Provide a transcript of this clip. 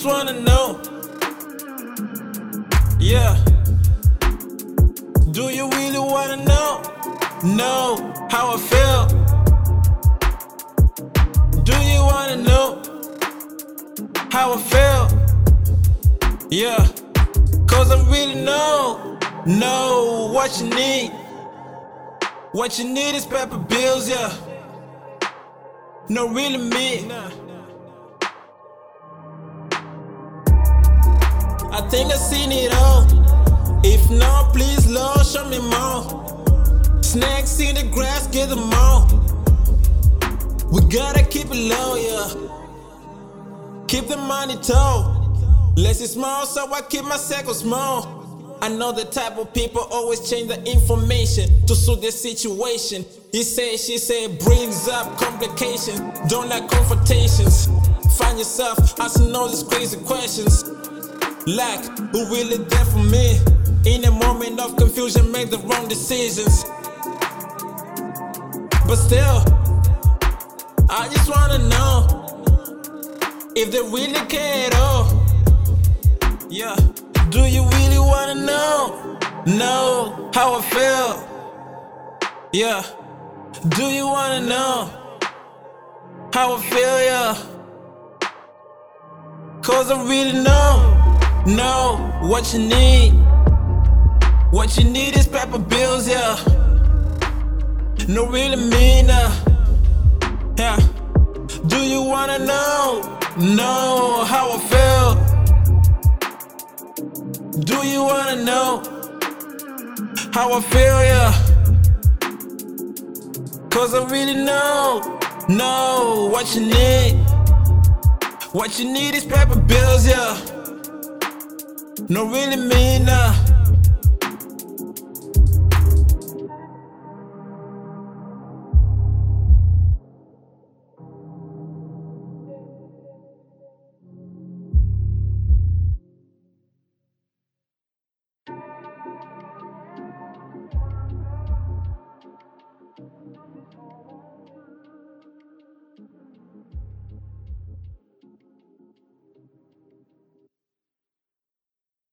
just wanna know. Yeah. Do you really wanna know? Know how I feel? Do you wanna know how I feel? Yeah. Cause I really know, know what you need. What you need is paper bills, yeah. No, really me. I think I seen it all. If not, please, Lord, show me more. Snacks in the grass, get them all. We gotta keep it low, yeah. Keep the money tall. Less is small, so I keep my circle small. I know the type of people always change the information to suit their situation. He said, she said, brings up complications. Don't like confrontations. Find yourself asking all these crazy questions. Like, who really there for me? In a moment of confusion, make the wrong decisions. But still, I just wanna know if they really care at all. Yeah, do you really wanna know? Know how I feel? Yeah, do you wanna know how I feel? Yeah, cause I really know, know what you need. What you need is paper bills, yeah. No, really mean, uh, yeah. Do you wanna know? Know how I feel? Do you wanna know how I feel, yeah? Cause I really know, know what you need. What you need is paper bills, yeah. No, really mean, uh,